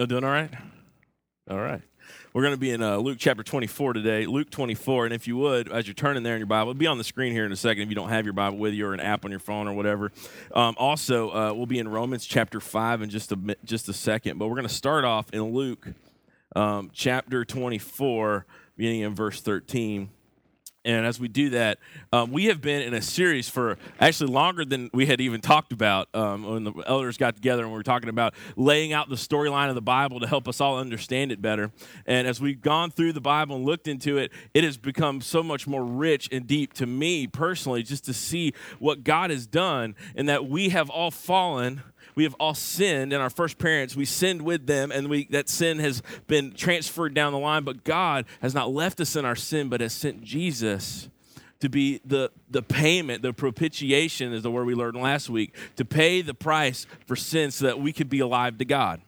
Y'all doing all right? All right. We're going to be in uh, Luke chapter 24 today. Luke 24. And if you would, as you're turning there in your Bible, it'll be on the screen here in a second if you don't have your Bible with you or an app on your phone or whatever. Um, also, uh, we'll be in Romans chapter 5 in just a, just a second. But we're going to start off in Luke um, chapter 24, beginning in verse 13. And as we do that, um, we have been in a series for actually longer than we had even talked about um, when the elders got together and we were talking about laying out the storyline of the Bible to help us all understand it better. And as we've gone through the Bible and looked into it, it has become so much more rich and deep to me personally just to see what God has done and that we have all fallen we have all sinned and our first parents we sinned with them and we that sin has been transferred down the line but god has not left us in our sin but has sent jesus to be the, the payment, the propitiation is the word we learned last week, to pay the price for sin so that we could be alive to God.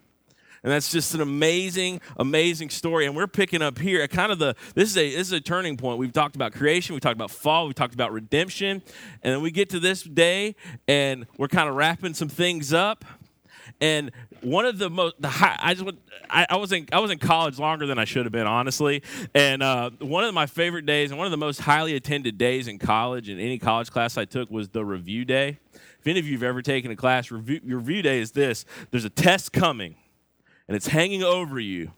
And that's just an amazing, amazing story. And we're picking up here at kind of the this is a this is a turning point. We've talked about creation, we talked about fall, we talked about redemption, and then we get to this day and we're kind of wrapping some things up. And one of the most the high, I just I, I was in I was in college longer than I should have been honestly. And uh, one of my favorite days and one of the most highly attended days in college in any college class I took was the review day. If any of you have ever taken a class, review, review day is this: there's a test coming and it's hanging over you.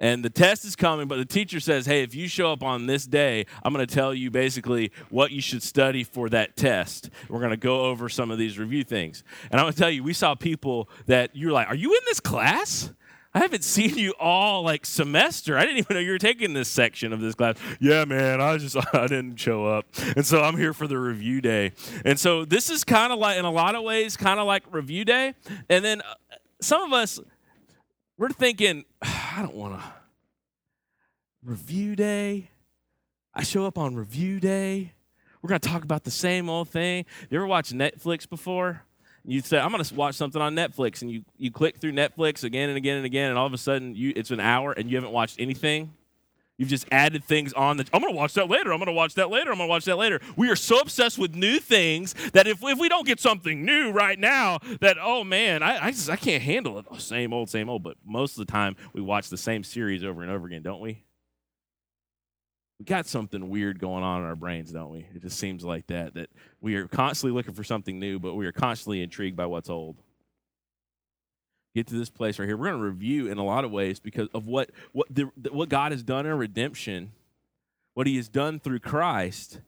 And the test is coming, but the teacher says, Hey, if you show up on this day, I'm going to tell you basically what you should study for that test. We're going to go over some of these review things. And I'm going to tell you, we saw people that you're like, Are you in this class? I haven't seen you all like semester. I didn't even know you were taking this section of this class. Yeah, man, I just I didn't show up. And so I'm here for the review day. And so this is kind of like in a lot of ways kind of like review day. And then uh, some of us we're thinking, I don't want to. Review day. I show up on review day. We're going to talk about the same old thing. You ever watch Netflix before? You say, I'm going to watch something on Netflix, and you, you click through Netflix again and again and again, and all of a sudden you, it's an hour and you haven't watched anything. You've just added things on the. I'm going to watch that later. I'm going to watch that later. I'm going to watch that later. We are so obsessed with new things that if, if we don't get something new right now, that, oh man, I, I just I can't handle it. Oh, same old, same old. But most of the time, we watch the same series over and over again, don't we? We got something weird going on in our brains, don't we? It just seems like that, that we are constantly looking for something new, but we are constantly intrigued by what's old get to this place right here. We're going to review in a lot of ways because of what what the, what God has done in redemption, what He has done through Christ,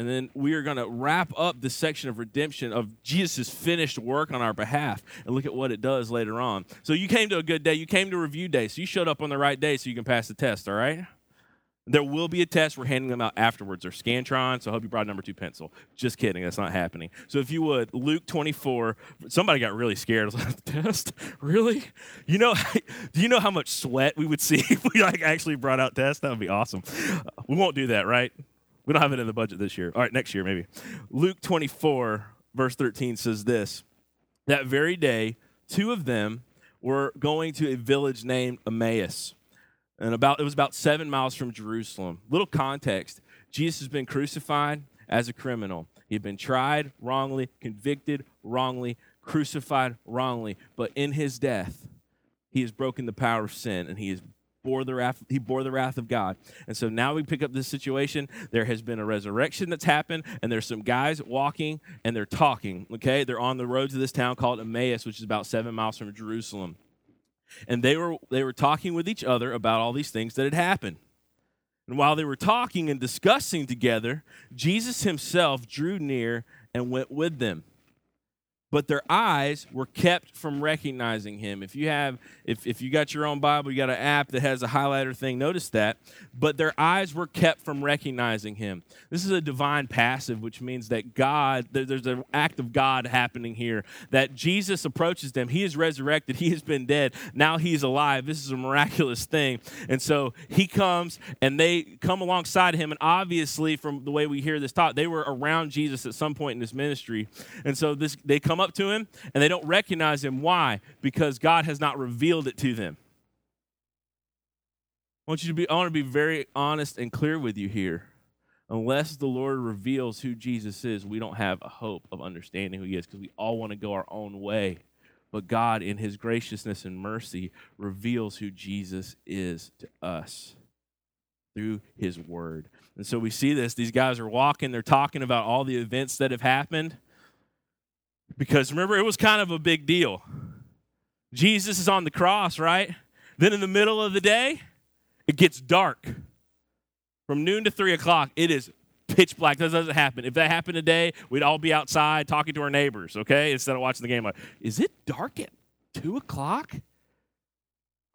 and then we are going to wrap up this section of redemption of Jesus' finished work on our behalf and look at what it does later on. So you came to a good day. You came to review day. So you showed up on the right day so you can pass the test. All right. There will be a test. We're handing them out afterwards. They're Scantron, so I hope you brought a number two pencil. Just kidding. That's not happening. So if you would, Luke 24. Somebody got really scared. I was like, test? Really? You know, do you know how much sweat we would see if we like actually brought out tests? That would be awesome. We won't do that, right? We don't have it in the budget this year. All right, next year maybe. Luke 24, verse 13 says this That very day, two of them were going to a village named Emmaus and about it was about seven miles from Jerusalem. Little context: Jesus has been crucified as a criminal. He had been tried wrongly, convicted wrongly, crucified wrongly, but in his death, he has broken the power of sin, and he has bore the wrath he bore the wrath of God. And so now we pick up this situation. There has been a resurrection that's happened and there's some guys walking and they're talking, okay? They're on the road to this town called Emmaus, which is about 7 miles from Jerusalem and they were they were talking with each other about all these things that had happened. And while they were talking and discussing together, Jesus himself drew near and went with them but their eyes were kept from recognizing him. If you have, if, if you got your own Bible, you got an app that has a highlighter thing, notice that. But their eyes were kept from recognizing him. This is a divine passive, which means that God, there's an act of God happening here. That Jesus approaches them. He is resurrected. He has been dead. Now he's alive. This is a miraculous thing. And so he comes and they come alongside him. And obviously, from the way we hear this talk, they were around Jesus at some point in his ministry. And so this they come come up to him and they don't recognize him. Why? Because God has not revealed it to them. I want you to be I want to be very honest and clear with you here. Unless the Lord reveals who Jesus is, we don't have a hope of understanding who he is because we all want to go our own way. but God, in his graciousness and mercy, reveals who Jesus is to us through his word. And so we see this. These guys are walking, they're talking about all the events that have happened. Because remember, it was kind of a big deal. Jesus is on the cross, right? Then in the middle of the day, it gets dark. From noon to three o'clock, it is pitch black. That doesn't happen. If that happened today, we'd all be outside talking to our neighbors, okay? Instead of watching the game. Like, is it dark at two o'clock?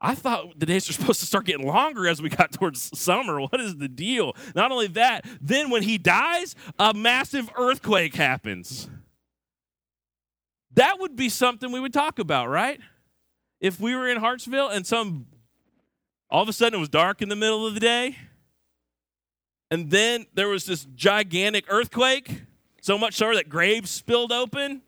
I thought the days are supposed to start getting longer as we got towards summer. What is the deal? Not only that, then when he dies, a massive earthquake happens. That would be something we would talk about, right? If we were in Hartsville and some all of a sudden it was dark in the middle of the day, and then there was this gigantic earthquake, so much so that graves spilled open.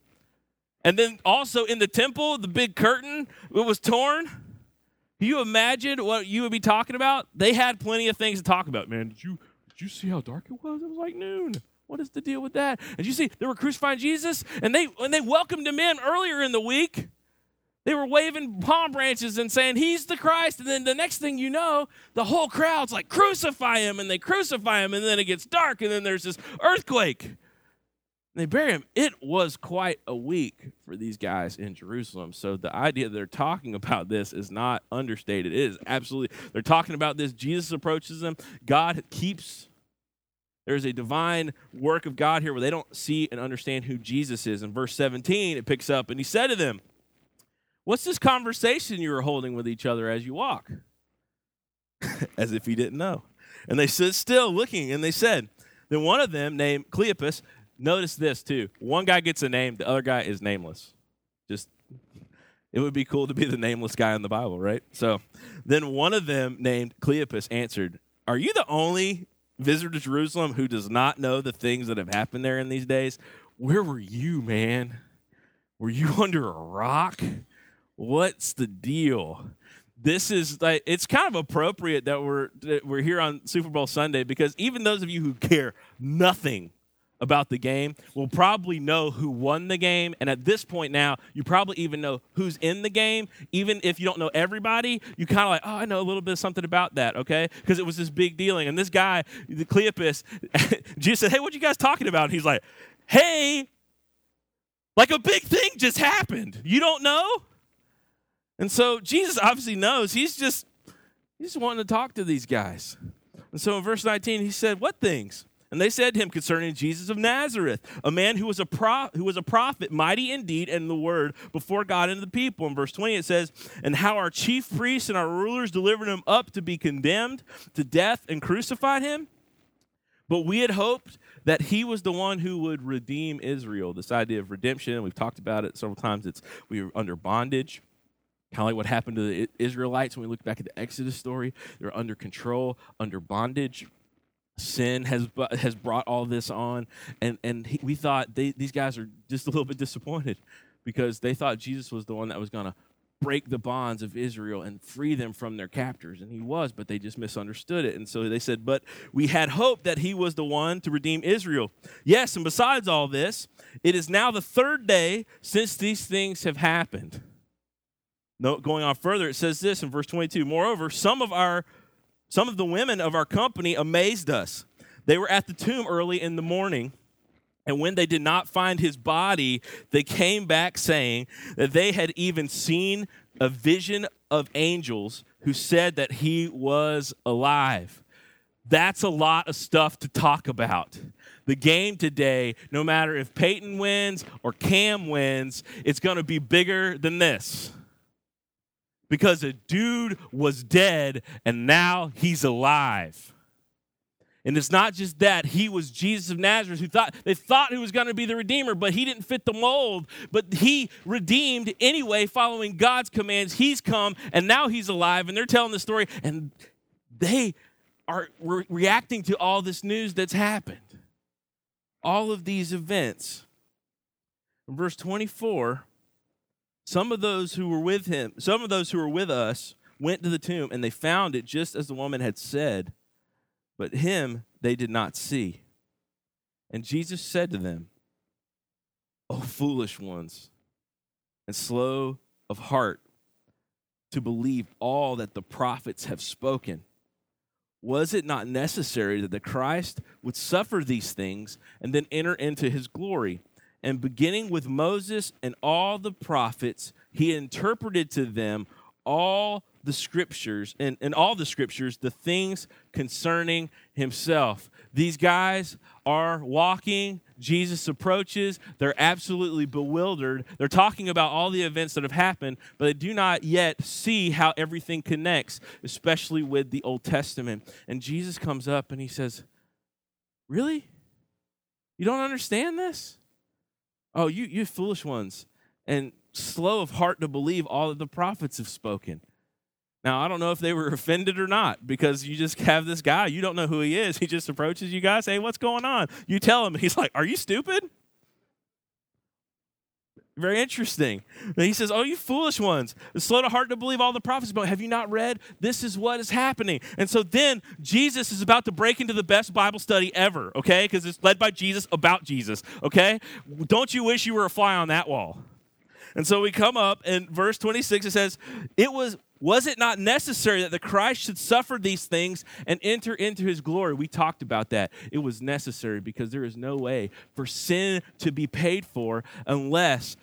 And then also in the temple, the big curtain it was torn. Can you imagine what you would be talking about? They had plenty of things to talk about. Man, did you did you see how dark it was? It was like noon. What is the deal with that? And you see, they were crucifying Jesus, and they when they welcomed him in earlier in the week, they were waving palm branches and saying, He's the Christ. And then the next thing you know, the whole crowd's like, Crucify him. And they crucify him. And then it gets dark. And then there's this earthquake. And they bury him. It was quite a week for these guys in Jerusalem. So the idea they're talking about this is not understated. It is absolutely, they're talking about this. Jesus approaches them. God keeps there's a divine work of God here where they don't see and understand who Jesus is. In verse 17, it picks up, and he said to them, What's this conversation you were holding with each other as you walk? as if he didn't know. And they stood still looking, and they said, Then one of them, named Cleopas, notice this too. One guy gets a name, the other guy is nameless. Just, it would be cool to be the nameless guy in the Bible, right? So then one of them, named Cleopas, answered, Are you the only visitor to Jerusalem who does not know the things that have happened there in these days? Where were you, man? Were you under a rock? What's the deal? This is like it's kind of appropriate that we're that we're here on Super Bowl Sunday because even those of you who care nothing about the game will probably know who won the game. And at this point now, you probably even know who's in the game. Even if you don't know everybody, you kind of like, oh, I know a little bit of something about that, okay? Because it was this big dealing. And this guy, the Cleopas, Jesus said, hey, what you guys talking about? And he's like, hey, like a big thing just happened. You don't know? And so Jesus obviously knows. He's just he's just wanting to talk to these guys. And so in verse 19, he said, What things? And they said to him concerning Jesus of Nazareth, a man who was a pro- who was a prophet, mighty indeed in the word before God and the people. In verse 20 it says, And how our chief priests and our rulers delivered him up to be condemned to death and crucified him. But we had hoped that he was the one who would redeem Israel. This idea of redemption, we've talked about it several times. It's we were under bondage. Kind of like what happened to the Israelites when we look back at the Exodus story. They're under control, under bondage. Sin has has brought all this on, and and he, we thought they, these guys are just a little bit disappointed because they thought Jesus was the one that was going to break the bonds of Israel and free them from their captors. And he was, but they just misunderstood it. And so they said, But we had hoped that he was the one to redeem Israel. Yes, and besides all this, it is now the third day since these things have happened. No, going on further, it says this in verse 22. Moreover, some of our some of the women of our company amazed us. They were at the tomb early in the morning, and when they did not find his body, they came back saying that they had even seen a vision of angels who said that he was alive. That's a lot of stuff to talk about. The game today, no matter if Peyton wins or Cam wins, it's going to be bigger than this because a dude was dead and now he's alive. And it's not just that he was Jesus of Nazareth who thought they thought he was going to be the redeemer, but he didn't fit the mold. But he redeemed anyway, following God's commands. He's come and now he's alive, and they're telling the story, and they are re- reacting to all this news that's happened. All of these events. In verse 24, some of those who were with him, some of those who were with us went to the tomb and they found it just as the woman had said, but him they did not see. And Jesus said to them, O foolish ones, and slow of heart to believe all that the prophets have spoken? Was it not necessary that the Christ would suffer these things and then enter into his glory? And beginning with Moses and all the prophets, he interpreted to them all the scriptures and, and all the scriptures the things concerning himself. These guys are walking. Jesus approaches. They're absolutely bewildered. They're talking about all the events that have happened, but they do not yet see how everything connects, especially with the Old Testament. And Jesus comes up and he says, Really? You don't understand this? Oh, you, you foolish ones, and slow of heart to believe all that the prophets have spoken. Now, I don't know if they were offended or not because you just have this guy, you don't know who he is. He just approaches you guys, hey, what's going on? You tell him, and he's like, are you stupid? Very interesting. And he says, Oh, you foolish ones, slow to heart to believe all the prophets, but have you not read? This is what is happening. And so then Jesus is about to break into the best Bible study ever, okay? Because it's led by Jesus about Jesus, okay? Don't you wish you were a fly on that wall? And so we come up in verse 26, it says, It was was it not necessary that the Christ should suffer these things and enter into his glory? We talked about that. It was necessary because there is no way for sin to be paid for unless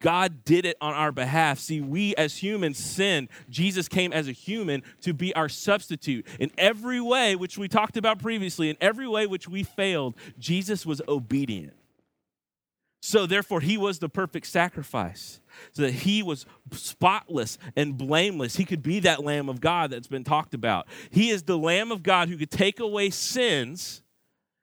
God did it on our behalf. See, we as humans sinned. Jesus came as a human to be our substitute. In every way, which we talked about previously, in every way which we failed, Jesus was obedient. So, therefore, he was the perfect sacrifice, so that he was spotless and blameless. He could be that Lamb of God that's been talked about. He is the Lamb of God who could take away sins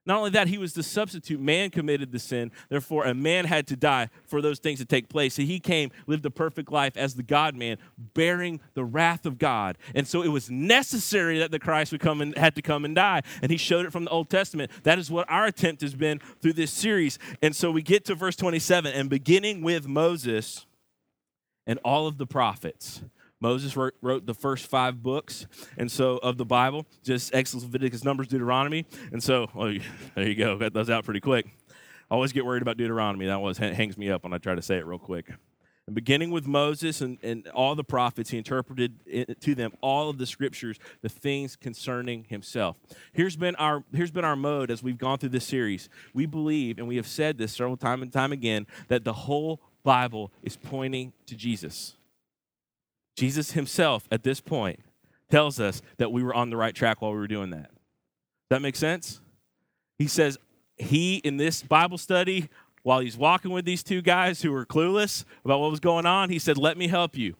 not only that, he was the substitute. Man committed the sin, therefore, a man had to die for those things to take place. So he came, lived a perfect life as the God man, bearing the wrath of God. And so it was necessary that the Christ would come and had to come and die. And he showed it from the Old Testament. That is what our attempt has been through this series. And so we get to verse 27, and beginning with Moses and all of the prophets. Moses wrote, wrote, the first five books, and so of the Bible, just Exodus, Leviticus, Numbers, Deuteronomy, and so well, oh, there you go. Got those out pretty quick. I always get worried about Deuteronomy. That always hangs me up when I try to say it real quick. And beginning with Moses and, and all the prophets, he interpreted to them all of the scriptures, the things concerning himself. Here's been our here's been our mode as we've gone through this series. We believe, and we have said this several time and time again, that the whole Bible is pointing to Jesus. Jesus himself, at this point, tells us that we were on the right track while we were doing that. That make sense? He says, he, in this Bible study, while he's walking with these two guys who were clueless about what was going on, he said, Let me help you.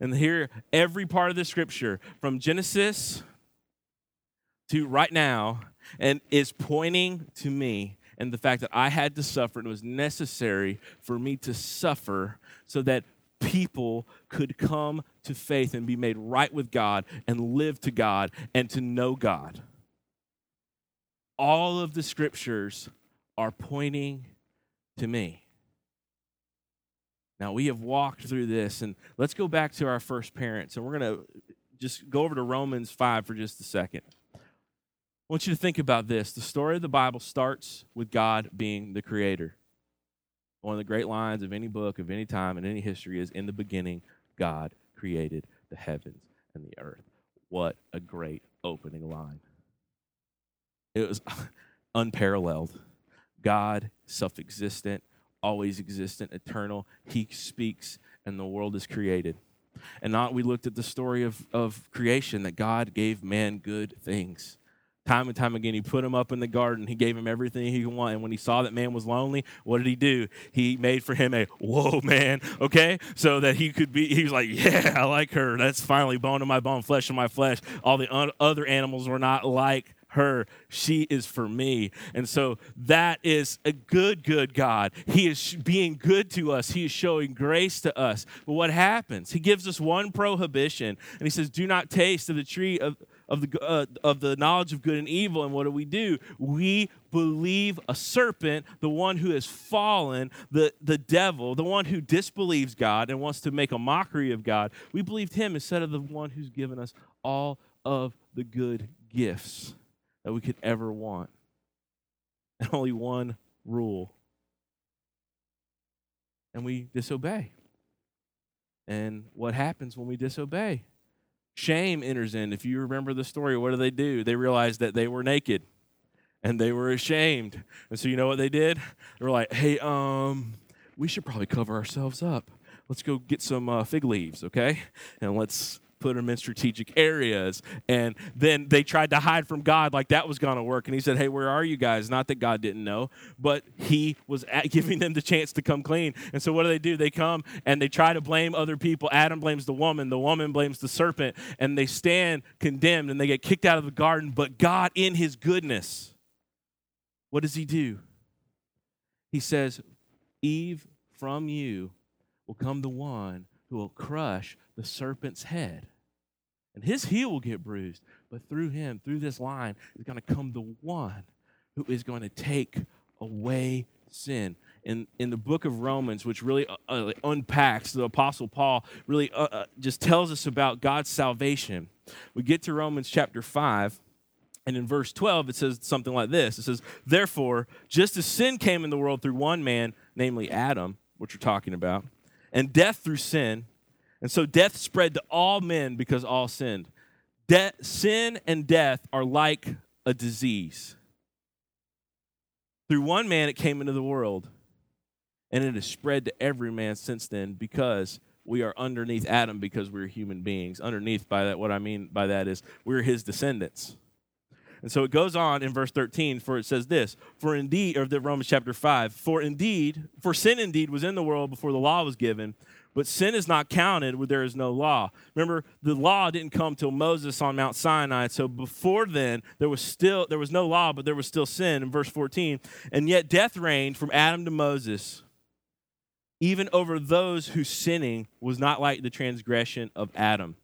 And here, every part of the scripture, from Genesis to right now, and is pointing to me and the fact that I had to suffer and it was necessary for me to suffer so that people could come to faith and be made right with God and live to God and to know God. All of the scriptures are pointing to me. Now, we have walked through this, and let's go back to our first parents, and we're going to just go over to Romans 5 for just a second. I want you to think about this. The story of the Bible starts with God being the creator. One of the great lines of any book, of any time, in any history is In the beginning, God created the heavens and the earth. What a great opening line. It was unparalleled. God, self existent, always existent, eternal. He speaks, and the world is created. And not we looked at the story of, of creation that God gave man good things. Time and time again, he put him up in the garden. He gave him everything he could want. And when he saw that man was lonely, what did he do? He made for him a whoa man, okay? So that he could be, he was like, yeah, I like her. That's finally bone of my bone, flesh of my flesh. All the un- other animals were not like her. She is for me. And so that is a good, good God. He is being good to us, He is showing grace to us. But what happens? He gives us one prohibition, and He says, Do not taste of the tree of of the, uh, of the knowledge of good and evil. And what do we do? We believe a serpent, the one who has fallen, the, the devil, the one who disbelieves God and wants to make a mockery of God. We believed him instead of the one who's given us all of the good gifts that we could ever want. And only one rule. And we disobey. And what happens when we disobey? Shame enters in. If you remember the story, what do they do? They realize that they were naked and they were ashamed. And so you know what they did? They were like, hey, um, we should probably cover ourselves up. Let's go get some uh, fig leaves, okay? And let's put them in strategic areas. And then they tried to hide from God like that was going to work. And he said, Hey, where are you guys? Not that God didn't know, but he was giving them the chance to come clean. And so what do they do? They come and they try to blame other people. Adam blames the woman, the woman blames the serpent, and they stand condemned and they get kicked out of the garden. But God, in his goodness, what does he do? He says, Eve, from you will come the one who will crush the serpent's head and his heel will get bruised. But through him, through this line, is going to come the one who is going to take away sin. In, in the book of Romans, which really uh, uh unpacks, the Apostle Paul really uh, uh, just tells us about God's salvation. We get to Romans chapter 5, and in verse 12, it says something like this It says, Therefore, just as sin came in the world through one man, namely Adam, which we're talking about, and death through sin, and so death spread to all men because all sinned. De- sin and death are like a disease. Through one man it came into the world, and it has spread to every man since then because we are underneath Adam because we're human beings. Underneath by that, what I mean by that is we're his descendants. And so it goes on in verse 13, for it says this, for indeed, or the Romans chapter 5, for indeed, for sin indeed was in the world before the law was given, but sin is not counted where there is no law. Remember, the law didn't come till Moses on Mount Sinai. So before then, there was still there was no law, but there was still sin in verse 14. And yet death reigned from Adam to Moses, even over those whose sinning was not like the transgression of Adam,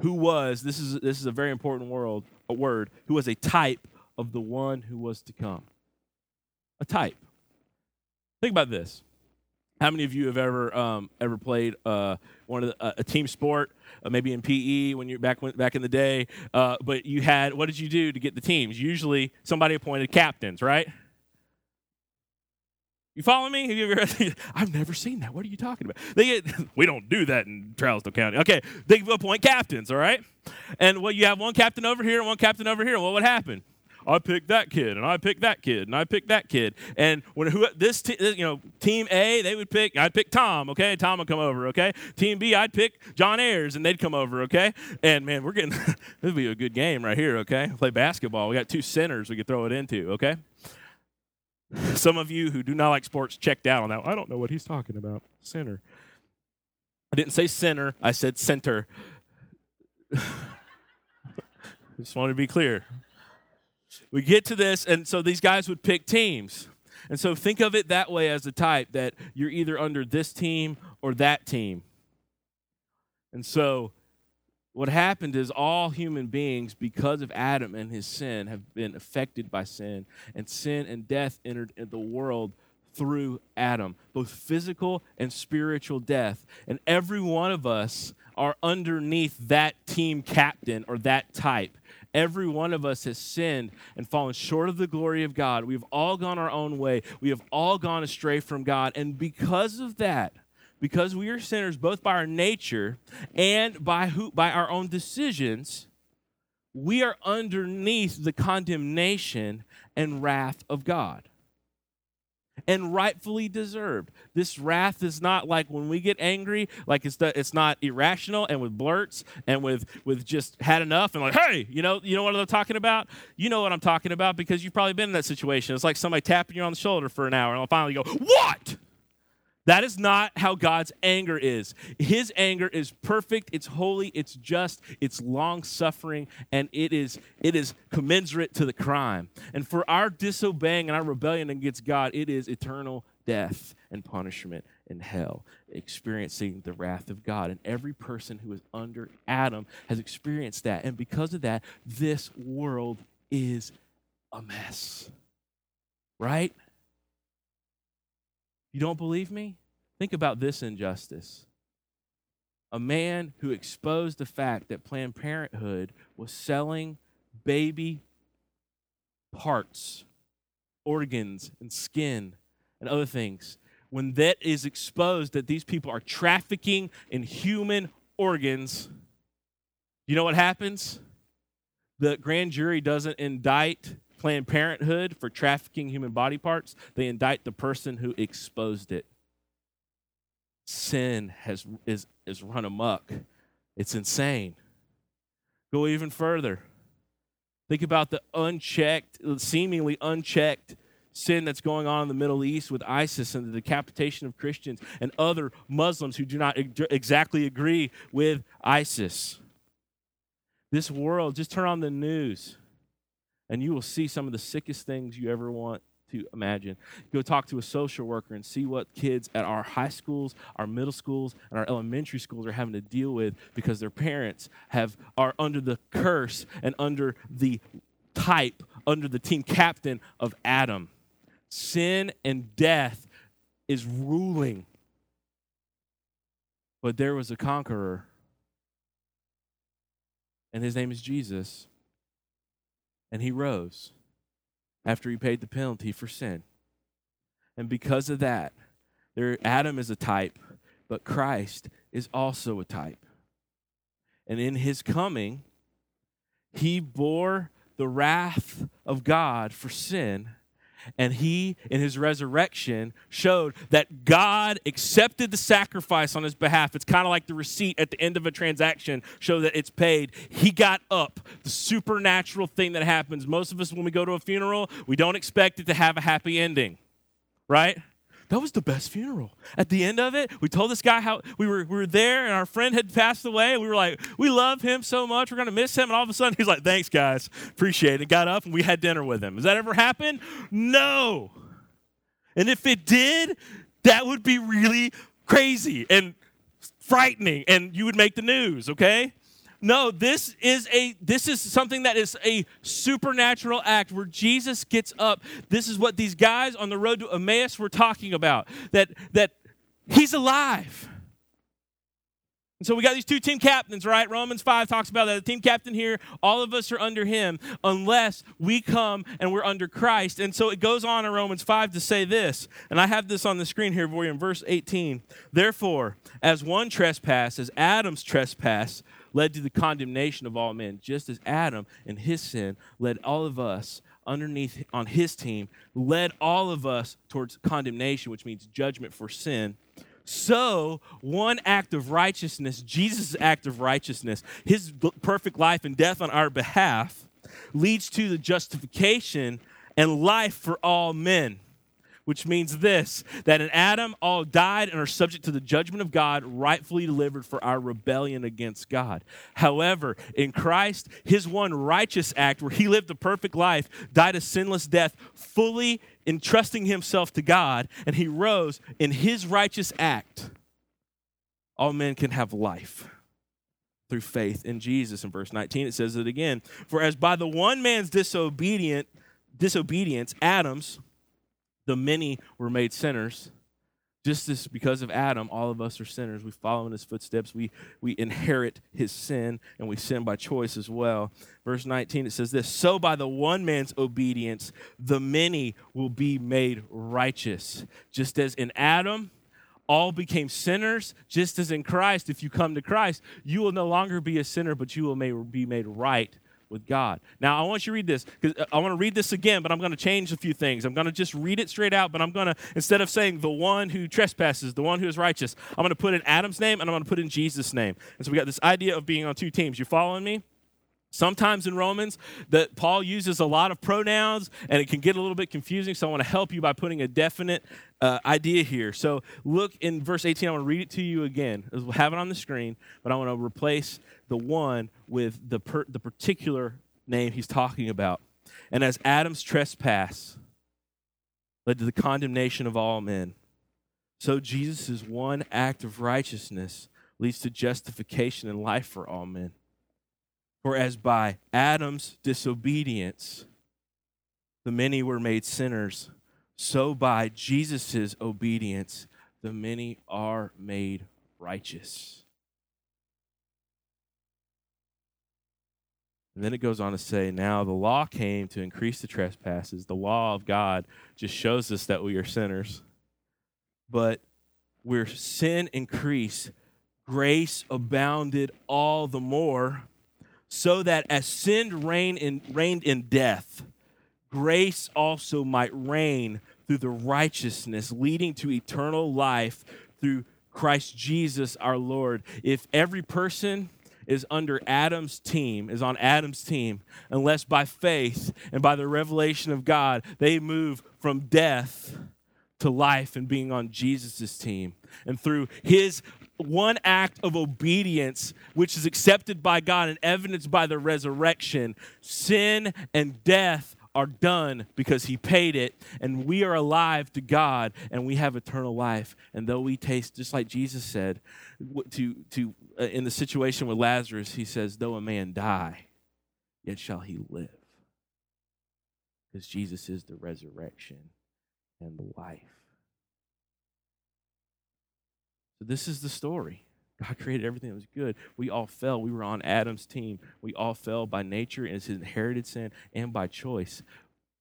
who was, this is this is a very important world, a word, who was a type of the one who was to come. A type. Think about this. How many of you have ever um, ever played uh, one of the, uh, a team sport, uh, maybe in PE when you're back when, back in the day? Uh, but you had what did you do to get the teams? Usually, somebody appointed captains, right? You follow me? Have you ever? I've never seen that. What are you talking about? They get, we don't do that in Charleston County. Okay, they appoint captains, all right? And well, you have one captain over here and one captain over here. What would happen? I picked that kid, and I picked that kid, and I picked that kid. And when who this you know team A, they would pick. I'd pick Tom. Okay, Tom would come over. Okay, team B, I'd pick John Ayers, and they'd come over. Okay, and man, we're getting this would be a good game right here. Okay, play basketball. We got two centers we could throw it into. Okay. Some of you who do not like sports checked out on that. I don't know what he's talking about. Center. I didn't say center. I said center. Just wanted to be clear. We get to this, and so these guys would pick teams. And so think of it that way as a type that you're either under this team or that team. And so what happened is all human beings, because of Adam and his sin, have been affected by sin. And sin and death entered the world through Adam, both physical and spiritual death. And every one of us are underneath that team captain or that type. Every one of us has sinned and fallen short of the glory of God. We've all gone our own way. We have all gone astray from God. And because of that, because we are sinners both by our nature and by who by our own decisions, we are underneath the condemnation and wrath of God and rightfully deserved. This wrath is not like when we get angry, like it's the, it's not irrational and with blurts and with with just had enough and like, hey, you know, you know what I'm talking about? You know what I'm talking about because you've probably been in that situation. It's like somebody tapping you on the shoulder for an hour and I'll finally go, what? That is not how God's anger is. His anger is perfect, it's holy, it's just, it's long suffering, and it is it is commensurate to the crime. And for our disobeying and our rebellion against God, it is eternal death and punishment in hell, experiencing the wrath of God. And every person who is under Adam has experienced that. And because of that, this world is a mess. Right? You don't believe me? Think about this injustice. A man who exposed the fact that Planned Parenthood was selling baby parts, organs, and skin, and other things when that is exposed that these people are trafficking in human organs, you know what happens? The grand jury doesn't indict Planned Parenthood for trafficking human body parts, they indict the person who exposed it. Sin has is, is run amok. It's insane. Go even further. Think about the unchecked, seemingly unchecked sin that's going on in the Middle East with ISIS and the decapitation of Christians and other Muslims who do not exactly agree with ISIS. This world, just turn on the news and you will see some of the sickest things you ever want to imagine. Go talk to a social worker and see what kids at our high schools, our middle schools, and our elementary schools are having to deal with because their parents have are under the curse and under the type, under the team captain of Adam. Sin and death is ruling. But there was a conqueror, and his name is Jesus. And he rose after he paid the penalty for sin. And because of that, there Adam is a type, but Christ is also a type. And in his coming, he bore the wrath of God for sin and he, in his resurrection, showed that God accepted the sacrifice on his behalf. It's kind of like the receipt at the end of a transaction, show that it's paid. He got up, the supernatural thing that happens. Most of us, when we go to a funeral, we don't expect it to have a happy ending, right? That was the best funeral. At the end of it, we told this guy how we were, we were there and our friend had passed away. And We were like, we love him so much. We're going to miss him. And all of a sudden, he's like, thanks, guys. Appreciate it. Got up and we had dinner with him. Has that ever happened? No. And if it did, that would be really crazy and frightening and you would make the news, okay? No, this is a this is something that is a supernatural act where Jesus gets up. This is what these guys on the road to Emmaus were talking about. That that he's alive. And so we got these two team captains, right? Romans 5 talks about that. The team captain here, all of us are under him unless we come and we're under Christ. And so it goes on in Romans 5 to say this, and I have this on the screen here for you in verse 18. Therefore, as one trespass, as Adam's trespass, led to the condemnation of all men, just as Adam and his sin led all of us underneath on his team, led all of us towards condemnation, which means judgment for sin. So, one act of righteousness, Jesus' act of righteousness, his perfect life and death on our behalf, leads to the justification and life for all men which means this that in Adam all died and are subject to the judgment of God, rightfully delivered for our rebellion against God. However, in Christ, his one righteous act, where he lived a perfect life, died a sinless death, fully entrusting himself to God, and he rose in his righteous act, all men can have life through faith in Jesus. In verse 19, it says it again. For as by the one man's disobedient disobedience, Adam's the many were made sinners. Just as because of Adam, all of us are sinners. We follow in his footsteps. We, we inherit his sin, and we sin by choice as well. Verse 19, it says this So by the one man's obedience, the many will be made righteous. Just as in Adam, all became sinners, just as in Christ, if you come to Christ, you will no longer be a sinner, but you will be made right with God. Now, I want you to read this because uh, I want to read this again, but I'm going to change a few things. I'm going to just read it straight out, but I'm going to, instead of saying the one who trespasses, the one who is righteous, I'm going to put in Adam's name and I'm going to put in Jesus' name. And so we got this idea of being on two teams. You following me? Sometimes in Romans, that Paul uses a lot of pronouns, and it can get a little bit confusing. So I want to help you by putting a definite uh, idea here. So look in verse 18. I want to read it to you again. We'll have it on the screen, but I want to replace the one with the per, the particular name he's talking about. And as Adam's trespass led to the condemnation of all men, so Jesus' one act of righteousness leads to justification and life for all men. For as by Adam's disobedience the many were made sinners, so by Jesus' obedience the many are made righteous. And then it goes on to say, now the law came to increase the trespasses. The law of God just shows us that we are sinners. But where sin increased, grace abounded all the more, so that as sin reigned in, reigned in death, grace also might reign through the righteousness leading to eternal life through Christ Jesus our Lord. If every person is under Adam's team, is on Adam's team, unless by faith and by the revelation of God, they move from death to life and being on Jesus' team. And through his one act of obedience, which is accepted by God and evidenced by the resurrection, sin and death are done because he paid it and we are alive to God and we have eternal life. And though we taste just like Jesus said to to uh, in the situation with Lazarus he says though a man die yet shall he live. Because Jesus is the resurrection and the life so this is the story God created everything that was good. We all fell. We were on Adam's team. We all fell by nature and his inherited sin and by choice.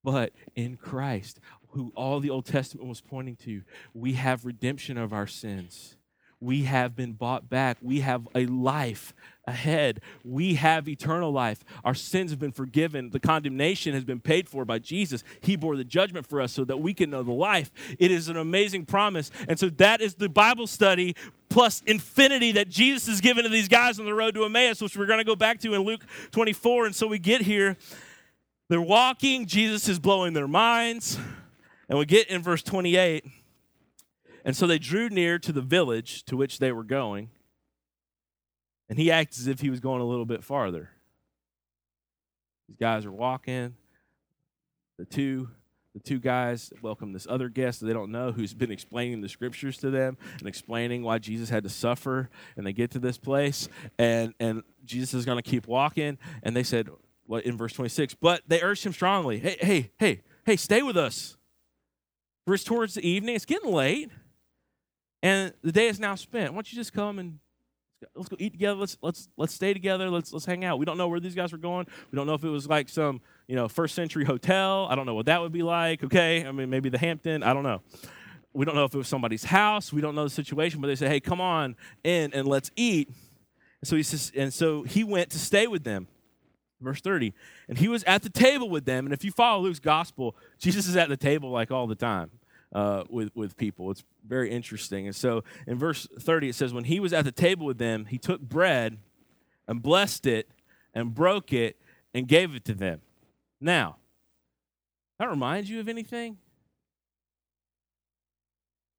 But in Christ, who all the Old Testament was pointing to, we have redemption of our sins. We have been bought back. We have a life ahead. We have eternal life. Our sins have been forgiven. The condemnation has been paid for by Jesus. He bore the judgment for us so that we can know the life. It is an amazing promise. And so that is the Bible study plus infinity that Jesus has given to these guys on the road to Emmaus, which we're going to go back to in Luke 24. And so we get here. They're walking, Jesus is blowing their minds. And we get in verse 28. And so they drew near to the village to which they were going. And he acts as if he was going a little bit farther. These guys are walking. The two the two guys welcome this other guest that they don't know who's been explaining the scriptures to them and explaining why Jesus had to suffer and they get to this place and and Jesus is going to keep walking and they said what in verse 26 but they urged him strongly hey hey hey hey stay with us it's towards the evening it's getting late and the day is now spent why don't you just come and let's go eat together. Let's let's let's stay together. Let's let's hang out. We don't know where these guys were going. We don't know if it was like some you know first century hotel. I don't know what that would be like. Okay, I mean maybe the Hampton. I don't know. We don't know if it was somebody's house. We don't know the situation. But they say, hey, come on in and let's eat. And so he says, and so he went to stay with them. Verse 30. And he was at the table with them. And if you follow Luke's gospel, Jesus is at the table like all the time uh, with, with people. It's very interesting. And so in verse 30, it says, When he was at the table with them, he took bread and blessed it and broke it and gave it to them. Now, that reminds you of anything?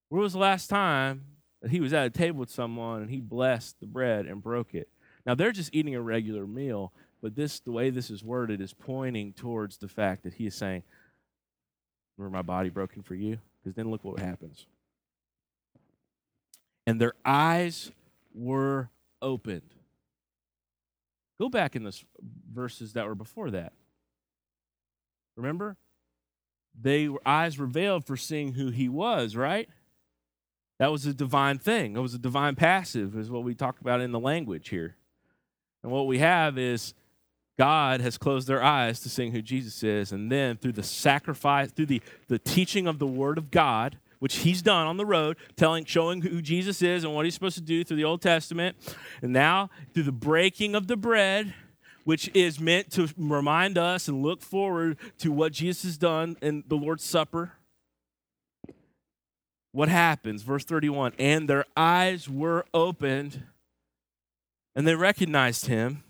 Where was the last time that he was at a table with someone and he blessed the bread and broke it? Now, they're just eating a regular meal, but this, the way this is worded, is pointing towards the fact that he is saying, Remember my body broken for you? Because then look what happens. And their eyes were opened. Go back in the verses that were before that. Remember? They eyes were veiled for seeing who he was, right? That was a divine thing. It was a divine passive, is what we talk about in the language here. And what we have is God has closed their eyes to seeing who Jesus is. And then through the sacrifice, through the, the teaching of the Word of God, which he's done on the road, telling, showing who Jesus is and what he's supposed to do through the Old Testament. And now through the breaking of the bread, which is meant to remind us and look forward to what Jesus has done in the Lord's Supper. What happens? Verse 31 And their eyes were opened, and they recognized him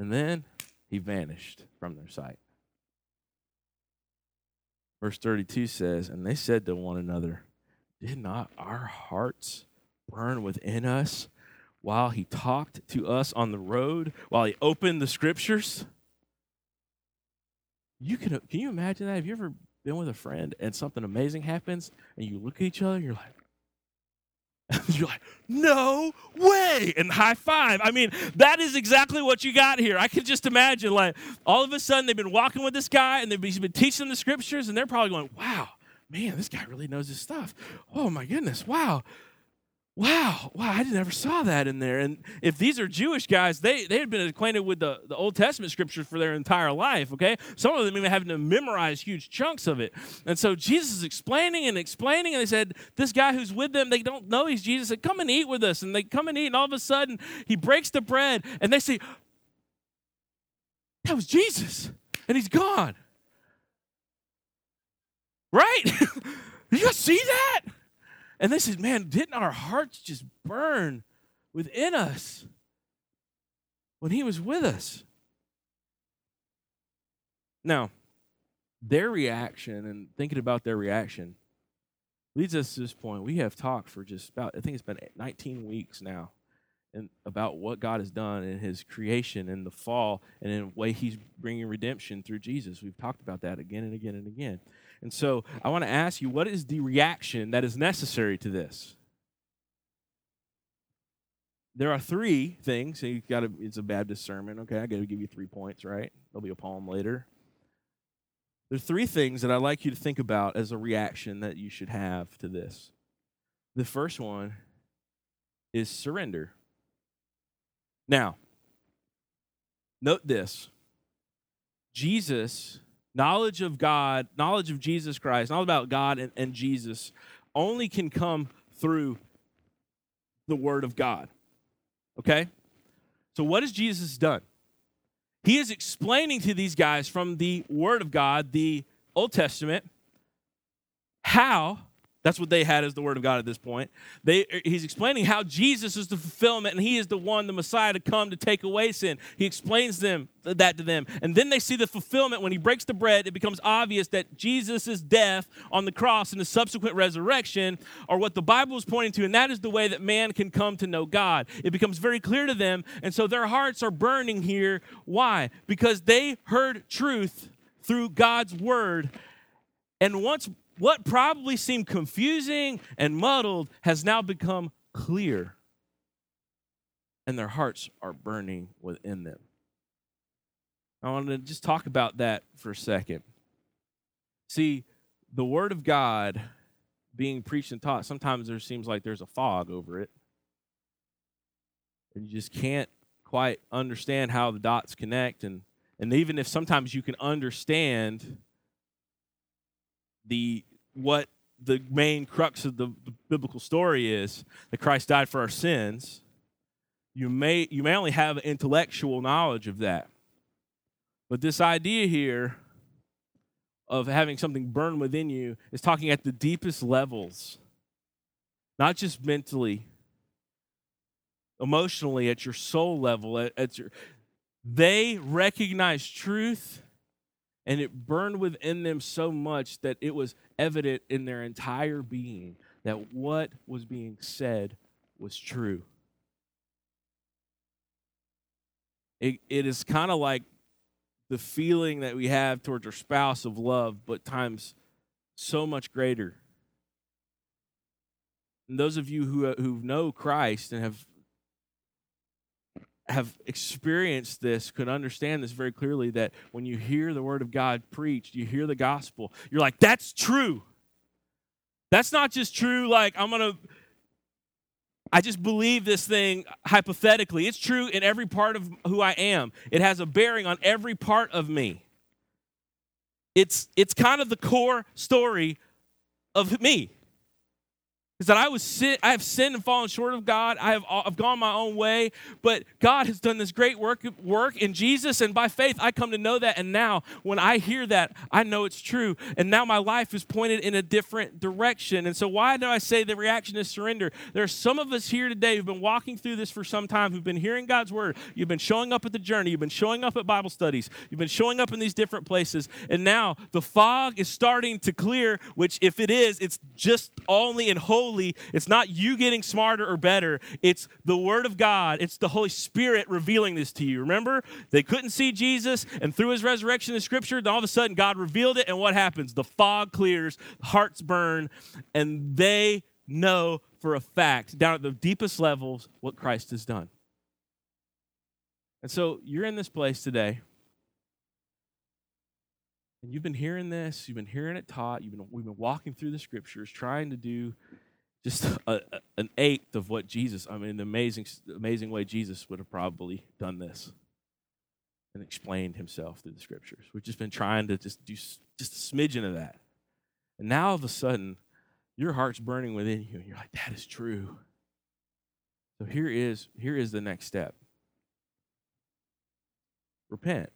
and then he vanished from their sight. Verse 32 says, And they said to one another, Did not our hearts burn within us while he talked to us on the road, while he opened the scriptures? You can, can you imagine that? Have you ever been with a friend and something amazing happens and you look at each other and you're like, you're like, no way, and high five. I mean, that is exactly what you got here. I can just imagine, like, all of a sudden they've been walking with this guy and they've been, teaching the scriptures, and they're probably going, wow, man, this guy really knows his stuff. Oh my goodness, wow. Wow, wow, I never saw that in there. And if these are Jewish guys, they, they had been acquainted with the, the Old Testament scriptures for their entire life, okay? Some of them even having to memorize huge chunks of it. And so Jesus is explaining and explaining, and they said, This guy who's with them, they don't know he's Jesus, said, Come and eat with us. And they come and eat, and all of a sudden, he breaks the bread, and they say, That was Jesus, and he's gone. Right? You guys see that? And they said, Man, didn't our hearts just burn within us when he was with us? Now, their reaction and thinking about their reaction leads us to this point. We have talked for just about, I think it's been 19 weeks now, and about what God has done in his creation in the fall and in the way he's bringing redemption through Jesus. We've talked about that again and again and again. And so I want to ask you, what is the reaction that is necessary to this? There are three things. You've got to, it's a Baptist sermon. Okay, I got to give you three points, right? There'll be a poem later. There are three things that I'd like you to think about as a reaction that you should have to this. The first one is surrender. Now, note this Jesus Knowledge of God, knowledge of Jesus Christ, all about God and, and Jesus only can come through the Word of God. Okay? So, what has Jesus done? He is explaining to these guys from the Word of God, the Old Testament, how that's what they had as the word of God at this point. They, he's explaining how Jesus is the fulfillment and he is the one, the Messiah, to come to take away sin. He explains them that to them. And then they see the fulfillment when he breaks the bread. It becomes obvious that Jesus' death on the cross and the subsequent resurrection are what the Bible is pointing to, and that is the way that man can come to know God. It becomes very clear to them, and so their hearts are burning here. Why? Because they heard truth through God's word. And once what probably seemed confusing and muddled has now become clear. And their hearts are burning within them. I want to just talk about that for a second. See, the Word of God being preached and taught, sometimes there seems like there's a fog over it. And you just can't quite understand how the dots connect. And, and even if sometimes you can understand the what the main crux of the, the, biblical story is that Christ died for our sins, you may you may only have intellectual knowledge of that. But this idea here of having something burn within you is talking at the deepest levels, not just mentally, emotionally, at your soul level, at, at your they recognize truth and it burned within them so much that it was evident in their entire being that what was being said was true. It, it is kind of like the feeling that we have towards our spouse of love, but times so much greater. And those of you who, who know Christ and have have experienced this could understand this very clearly that when you hear the word of God preached, you hear the gospel, you're like, that's true. That's not just true, like, I'm going to, I just believe this thing hypothetically. It's true in every part of who I am, it has a bearing on every part of me. It's, it's kind of the core story of me is that I was sin, I have sinned and fallen short of God. I have I've gone my own way, but God has done this great work work in Jesus, and by faith I come to know that. And now, when I hear that, I know it's true. And now my life is pointed in a different direction. And so, why do I say the reaction is surrender? There are some of us here today who've been walking through this for some time, who've been hearing God's word. You've been showing up at the journey. You've been showing up at Bible studies. You've been showing up in these different places, and now the fog is starting to clear. Which, if it is, it's just only in holy holy. It's not you getting smarter or better. It's the Word of God. It's the Holy Spirit revealing this to you. Remember, they couldn't see Jesus, and through his resurrection in Scripture, then all of a sudden God revealed it, and what happens? The fog clears, hearts burn, and they know for a fact, down at the deepest levels, what Christ has done. And so you're in this place today. And you've been hearing this, you've been hearing it taught, you've been, we've been walking through the scriptures, trying to do just a, a, an eighth of what Jesus, I mean, the amazing, amazing way Jesus would have probably done this and explained himself through the scriptures. We've just been trying to just do just a smidgen of that. And now all of a sudden, your heart's burning within you, and you're like, that is true. So here is here is the next step. Repent,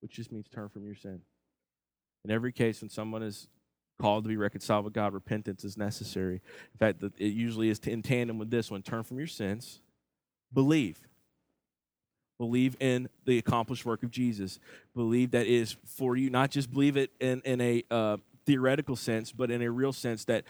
which just means turn from your sin. In every case, when someone is called to be reconciled with God, repentance is necessary. In fact, it usually is in tandem with this one turn from your sins, believe. Believe in the accomplished work of Jesus. Believe that is for you. Not just believe it in, in a uh, theoretical sense, but in a real sense that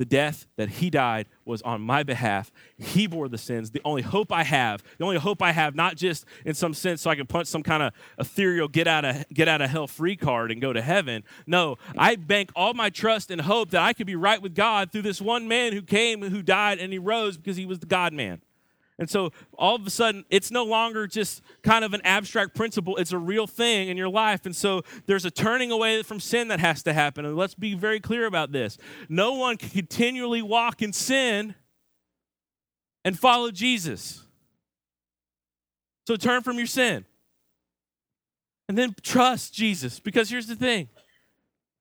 the death that he died was on my behalf. He bore the sins. The only hope I have, the only hope I have, not just in some sense so I can punch some kind of ethereal get out of get out of hell free card and go to heaven. No, I bank all my trust and hope that I could be right with God through this one man who came, who died, and he rose because he was the God man. And so all of a sudden, it's no longer just kind of an abstract principle, it's a real thing in your life. And so there's a turning away from sin that has to happen. And let's be very clear about this no one can continually walk in sin and follow Jesus. So turn from your sin. And then trust Jesus. Because here's the thing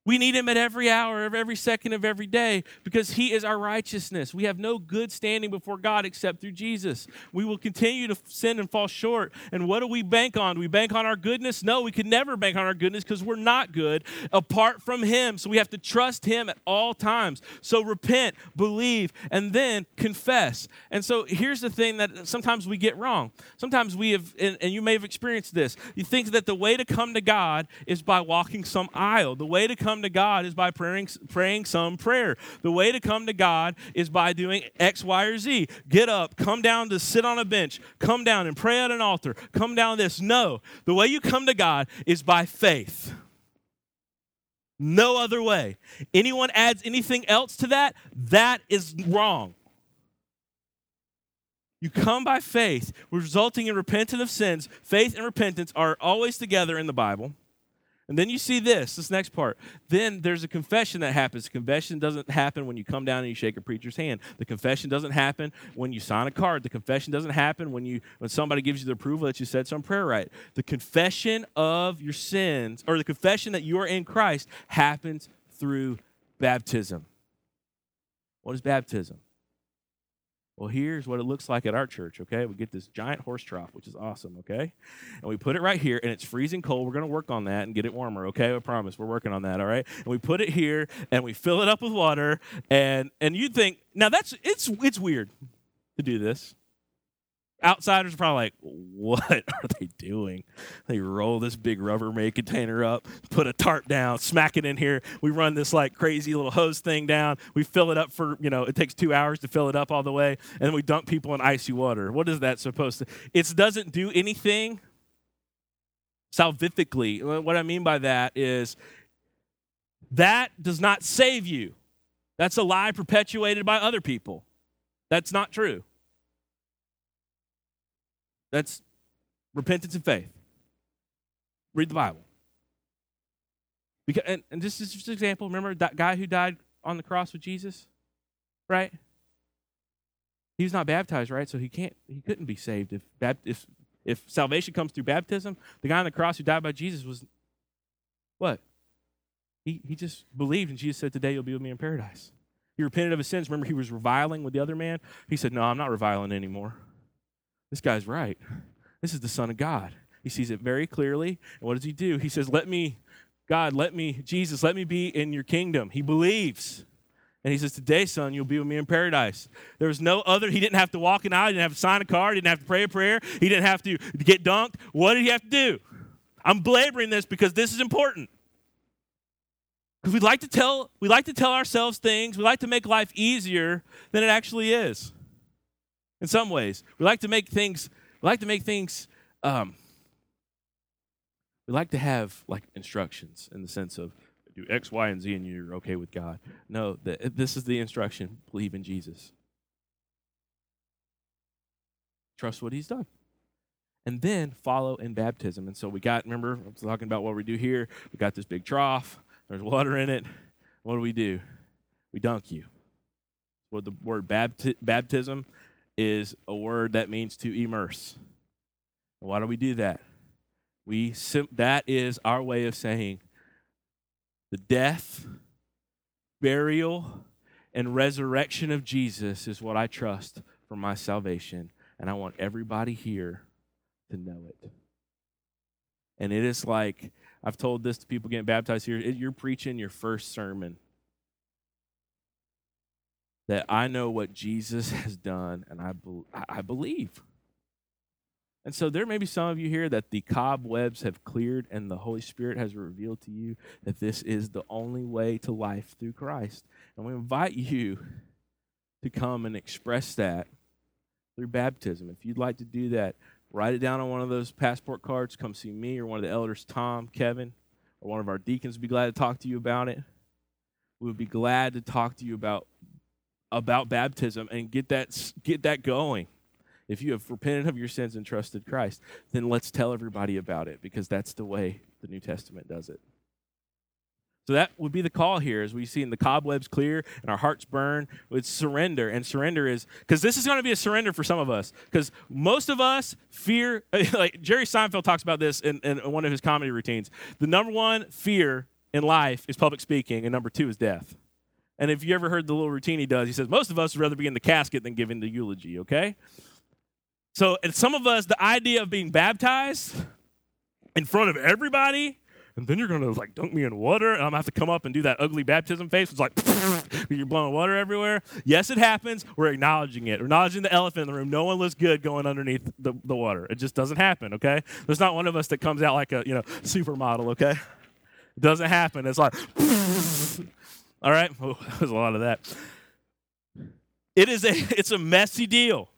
we need him at every hour of every second of every day because he is our righteousness. We have no good standing before God except through Jesus. We will continue to sin and fall short. And what do we bank on? Do we bank on our goodness? No, we can never bank on our goodness because we're not good apart from him. So we have to trust him at all times. So repent, believe, and then confess. And so here's the thing that sometimes we get wrong. Sometimes we have, and, and you may have experienced this, you think that the way to come to God is by walking some aisle. The way to come come to God is by praying, praying some prayer. The way to come to God is by doing X, Y, or Z. Get up, come down to sit on a bench, come down and pray at an altar, come down this. No, the way you come to God is by faith. No other way. Anyone adds anything else to that, that is wrong. You come by faith, resulting in repentance of sins. Faith and repentance are always together in the Bible. And then you see this, this next part. Then there's a confession that happens. confession doesn't happen when you come down and you shake a preacher's hand. The confession doesn't happen when you sign a card. The confession doesn't happen when you when somebody gives you the approval that you said some prayer right. The confession of your sins or the confession that you are in Christ happens through baptism. What is baptism? Well, here's what it looks like at our church, okay? We get this giant horse trough, which is awesome, okay? And we put it right here, and it's freezing cold. We're to work on that and get it warmer, okay? I promise. We're working on that, all right? And we put it here, and we fill it up with water, and and you'd think, now that's, it's, it's weird to do this. Outsiders are probably like, what are they doing? They roll this big Rubbermaid container up, put a tarp down, smack it in here. We run this like crazy little hose thing down. We fill it up for, you know, it takes two hours to fill it up all the way. And then we dunk people in icy water. What is that supposed to? It doesn't do anything salvifically. What I mean by that is that does not save you. That's a lie perpetuated by other people. That's not true. That's repentance and faith. Read the Bible. Because, and, and this is just an example. Remember that guy who died on the cross with Jesus? Right? He was not baptized, right? So he can't he couldn't be saved if if if salvation comes through baptism. The guy on the cross who died by Jesus was what? He he just believed and Jesus said, Today you'll be with me in paradise. He repented of his sins. Remember, he was reviling with the other man. He said, No, I'm not reviling anymore. This guy's right. This is the Son of God. He sees it very clearly. And what does he do? He says, Let me, God, let me, Jesus, let me be in your kingdom. He believes. And he says, Today, son, you'll be with me in paradise. There was no other, he didn't have to walk an aisle, he didn't have to sign a card, he didn't have to pray a prayer, he didn't have to get dunked. What did he have to do? I'm belaboring this because this is important. Because we like to tell we like to tell ourselves things, we like to make life easier than it actually is in some ways. We like to make things, we like to make things, um, we like to have like instructions in the sense of do X, Y, and Z and you're okay with God. No, the, this is the instruction believe in Jesus. Trust what he's done. And then follow in baptism. And so we got, remember, I was talking about what we do here. We got this big trough, there's water in it. What do we do? We dunk you. What the word bapti- baptism is a word that means to immerse. Why do we do that? We sim- that is our way of saying the death, burial, and resurrection of Jesus is what I trust for my salvation, and I want everybody here to know it. And it is like I've told this to people getting baptized here. You're preaching your first sermon that I know what Jesus has done, and I, be- I believe. And so there may be some of you here that the cobwebs have cleared and the Holy Spirit has revealed to you that this is the only way to life through Christ. And we invite you to come and express that through baptism. If you'd like to do that, write it down on one of those passport cards. Come see me or one of the elders, Tom, Kevin, or one of our deacons would be glad to talk to you about it. We would be glad to talk to you about about baptism and get that get that going. If you have repented of your sins and trusted Christ, then let's tell everybody about it because that's the way the New Testament does it. So that would be the call here as we see in the cobwebs clear and our hearts burn with surrender. And surrender is because this is going to be a surrender for some of us. Because most of us fear, like Jerry Seinfeld talks about this in, in one of his comedy routines. The number one fear in life is public speaking, and number two is death. And if you ever heard the little routine he does, he says, Most of us would rather be in the casket than giving the eulogy, okay? So, and some of us, the idea of being baptized in front of everybody, and then you're gonna like dunk me in water, and I'm gonna have to come up and do that ugly baptism face. It's like you're blowing water everywhere. Yes, it happens. We're acknowledging it. We're acknowledging the elephant in the room. No one looks good going underneath the, the water. It just doesn't happen. Okay, there's not one of us that comes out like a you know supermodel. Okay, it doesn't happen. It's like all right. There's a lot of that. It is a it's a messy deal.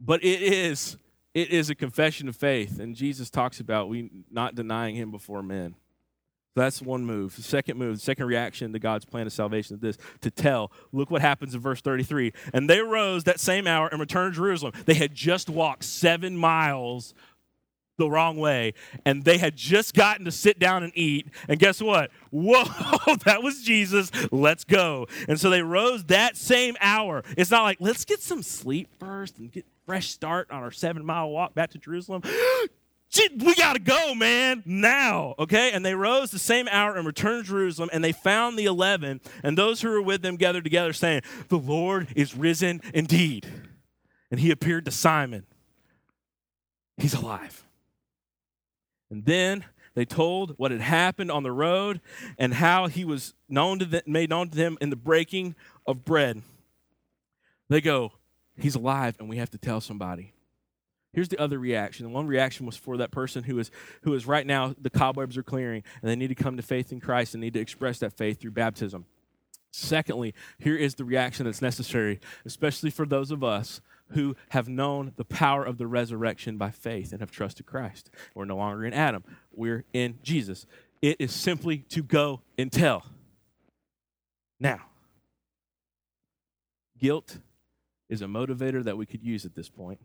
But it is it is a confession of faith. And jesus talks about we not denying him before men. That's one move. The second move the second reaction to god's plan of salvation is this to tell. Look what happens in verse 33 and they rose that same hour and returned to jerusalem. They had just walked seven miles the wrong way and they had just gotten to sit down and eat and guess what? Whoa that was jesus. Let's go. And so they rose that same hour. It's not like let's get some sleep first and get fresh start on our seven mile walk back to jerusalem. We gotta go man now okay? And they rose the same hour and returned to jerusalem and they found the eleven and those who were with them gathered together saying the lord is risen indeed. And he appeared to simon. He's alive and then they told what had happened on the road and how he was known to them, made known to them in the breaking of bread. They go, He's alive, and we have to tell somebody. Here's the other reaction. One reaction was for that person who is who is right now the cobwebs are clearing, and they need to come to faith in Christ and need to express that faith through baptism. Secondly, here is the reaction that's necessary, especially for those of us who have known the power of the resurrection by faith and have trusted Christ. We're no longer in Adam, we're in Jesus. It is simply to go and tell. Now, guilt is a motivator that we could use at this point.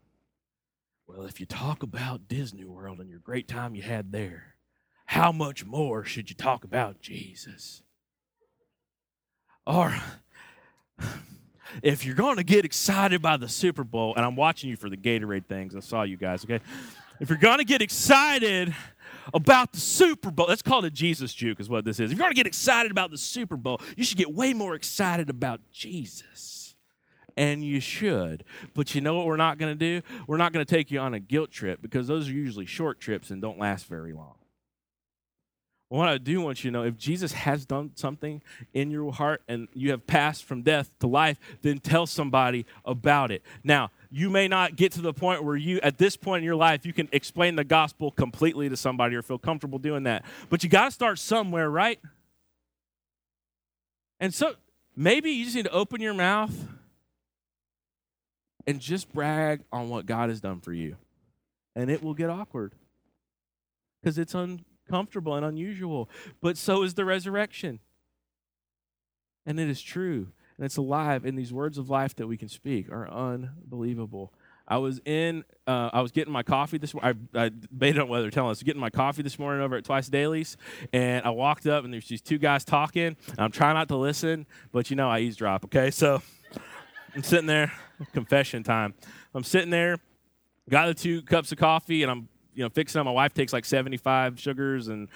Well, if you talk about Disney World and your great time you had there, how much more should you talk about Jesus? Or if you're going to get excited by the Super Bowl, and I'm watching you for the Gatorade things, I saw you guys, okay? If you're going to get excited about the Super Bowl, let's call it a Jesus juke, is what this is. If you're going to get excited about the Super Bowl, you should get way more excited about Jesus. And you should. But you know what we're not going to do? We're not going to take you on a guilt trip because those are usually short trips and don't last very long. What I do want you to know if Jesus has done something in your heart and you have passed from death to life, then tell somebody about it. Now, you may not get to the point where you, at this point in your life, you can explain the gospel completely to somebody or feel comfortable doing that. But you got to start somewhere, right? And so maybe you just need to open your mouth and just brag on what God has done for you. And it will get awkward because it's un- comfortable and unusual, but so is the resurrection. And it is true, and it's alive, and these words of life that we can speak are unbelievable. I was in, uh, I was getting my coffee this morning. I, debated on whether they're telling us, getting my coffee this morning over at Twice Dailies. And I walked up and there's these two guys talking. I'm trying not to listen, but you know, I eavesdrop, okay? So I'm sitting there, confession time. I'm sitting there, got the two cups of coffee, and I'm you know, fixing up. My wife takes like 75 sugars and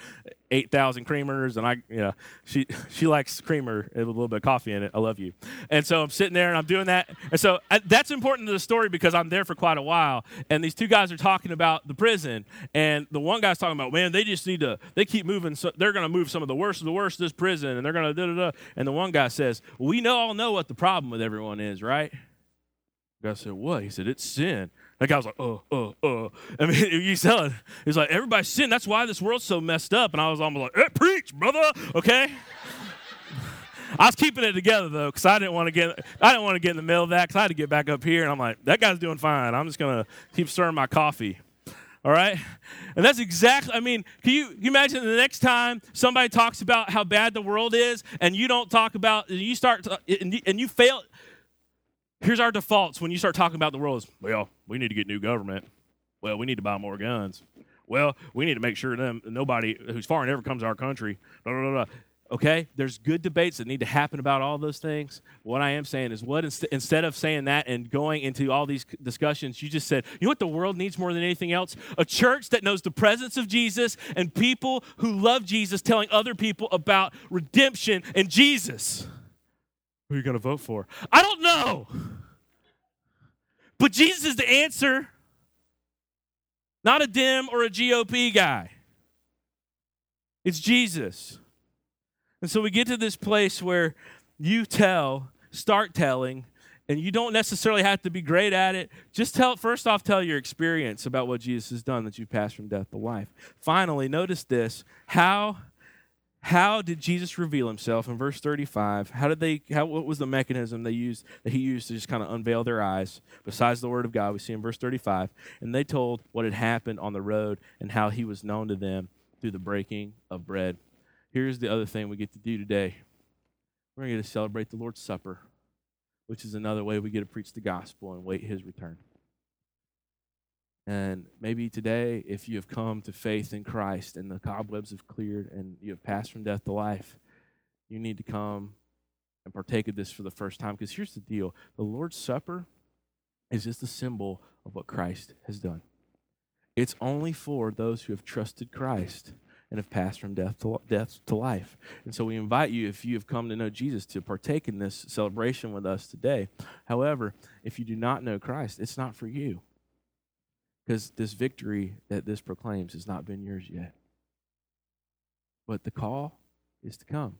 8,000 creamers, and I, you know, she she likes creamer with a little bit of coffee in it. I love you. And so I'm sitting there and I'm doing that. And so I, that's important to the story because I'm there for quite a while. And these two guys are talking about the prison, and the one guy's talking about, man, they just need to, they keep moving. So they're going to move some of the worst of the worst of this prison, and they're going to da da da. And the one guy says, we know all know what the problem with everyone is, right? Guy said, what? He said, it's sin. That guy was like, oh, oh, oh. I mean, you tell it. He's like, everybody's sin. That's why this world's so messed up. And I was almost like, hey, preach, brother. Okay. I was keeping it together though, because I didn't want to get I didn't want to get in the middle of that, because I had to get back up here, and I'm like, that guy's doing fine. I'm just gonna keep stirring my coffee. All right? And that's exactly, I mean, can you, can you imagine the next time somebody talks about how bad the world is and you don't talk about, and you start, to, and, and you fail, here's our defaults when you start talking about the world is, well, we need to get new government. Well, we need to buy more guns. Well, we need to make sure them nobody who's foreign ever comes to our country. Blah, blah, blah. Okay, there's good debates that need to happen about all those things. What I am saying is, what inst- instead of saying that and going into all these discussions, you just said, you know what the world needs more than anything else? A church that knows the presence of Jesus and people who love Jesus telling other people about redemption and Jesus. Who are you going to vote for? I don't know. But Jesus is the answer, not a Dem or a GOP guy. It's Jesus. And so we get to this place where you tell, start telling, and you don't necessarily have to be great at it. Just tell, first off, tell your experience about what Jesus has done that you passed from death to life. Finally, notice this how how did Jesus reveal himself in verse 35? How did they how what was the mechanism they used that he used to just kind of unveil their eyes besides the word of God? We see in verse 35. And they told what had happened on the road and how he was known to them through the breaking of bread. Here's the other thing we get to do today. We're going to celebrate the Lord's Supper, which is another way we get to preach the gospel and wait his return. And maybe today, if you have come to faith in Christ and the cobwebs have cleared and you have passed from death to life, you need to come and partake of this for the first time. Because here's the deal the Lord's Supper is just a symbol of what Christ has done. It's only for those who have trusted Christ and have passed from death to, death to life. And so we invite you, if you have come to know Jesus, to partake in this celebration with us today. However, if you do not know Christ, it's not for you. Because this victory that this proclaims has not been yours yet. But the call is to come.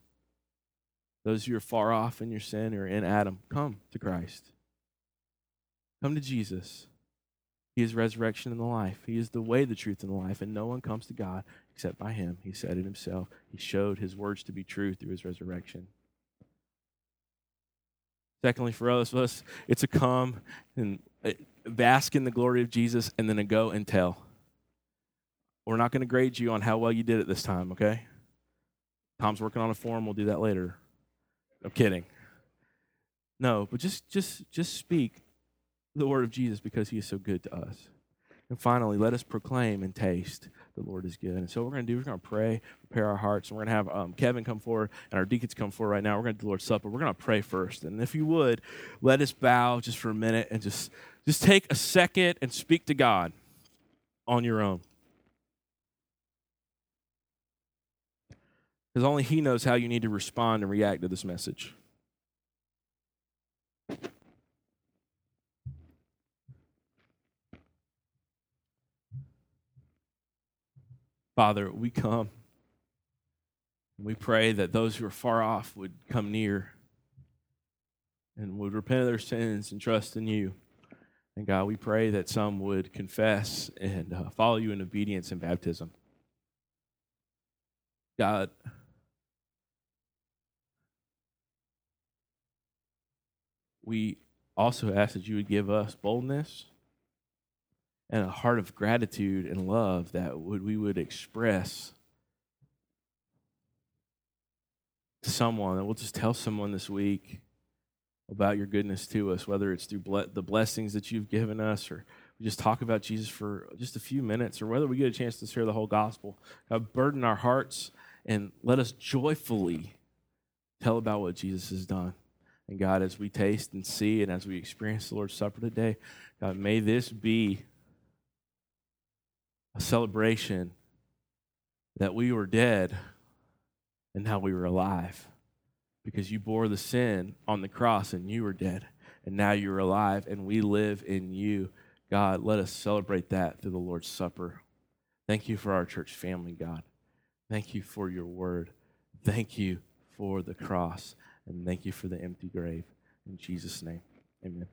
Those who are far off in your sin or in Adam, come to Christ. Come to Jesus. He is resurrection and the life. He is the way, the truth, and the life, and no one comes to God except by him. He said it himself. He showed his words to be true through his resurrection. Secondly, for us, it's a come and bask in the glory of Jesus, and then go and tell. We're not going to grade you on how well you did it this time, okay? Tom's working on a form. We'll do that later. I'm kidding. No, but just just just speak the word of Jesus because he is so good to us. And finally, let us proclaim and taste the Lord is good. And so what we're going to do, we're going to pray, prepare our hearts, and we're going to have um, Kevin come forward and our deacons come forward right now. We're going to do the Lord's Supper. We're going to pray first. And if you would, let us bow just for a minute and just just take a second and speak to God on your own. Because only He knows how you need to respond and react to this message. Father, we come. We pray that those who are far off would come near and would repent of their sins and trust in you. And God, we pray that some would confess and uh, follow you in obedience and baptism. God, we also ask that you would give us boldness and a heart of gratitude and love that would, we would express to someone. And we'll just tell someone this week about your goodness to us, whether it's through ble- the blessings that you've given us or we just talk about Jesus for just a few minutes or whether we get a chance to share the whole gospel. God, burden our hearts and let us joyfully tell about what Jesus has done. And God, as we taste and see and as we experience the Lord's Supper today, God, may this be a celebration that we were dead and now we were alive because you bore the sin on the cross and you were dead and now you're alive and we live in you. God, let us celebrate that through the Lord's Supper. Thank you for our church family, God. Thank you for your word. Thank you for the cross. And thank you for the empty grave. In Jesus' name, amen.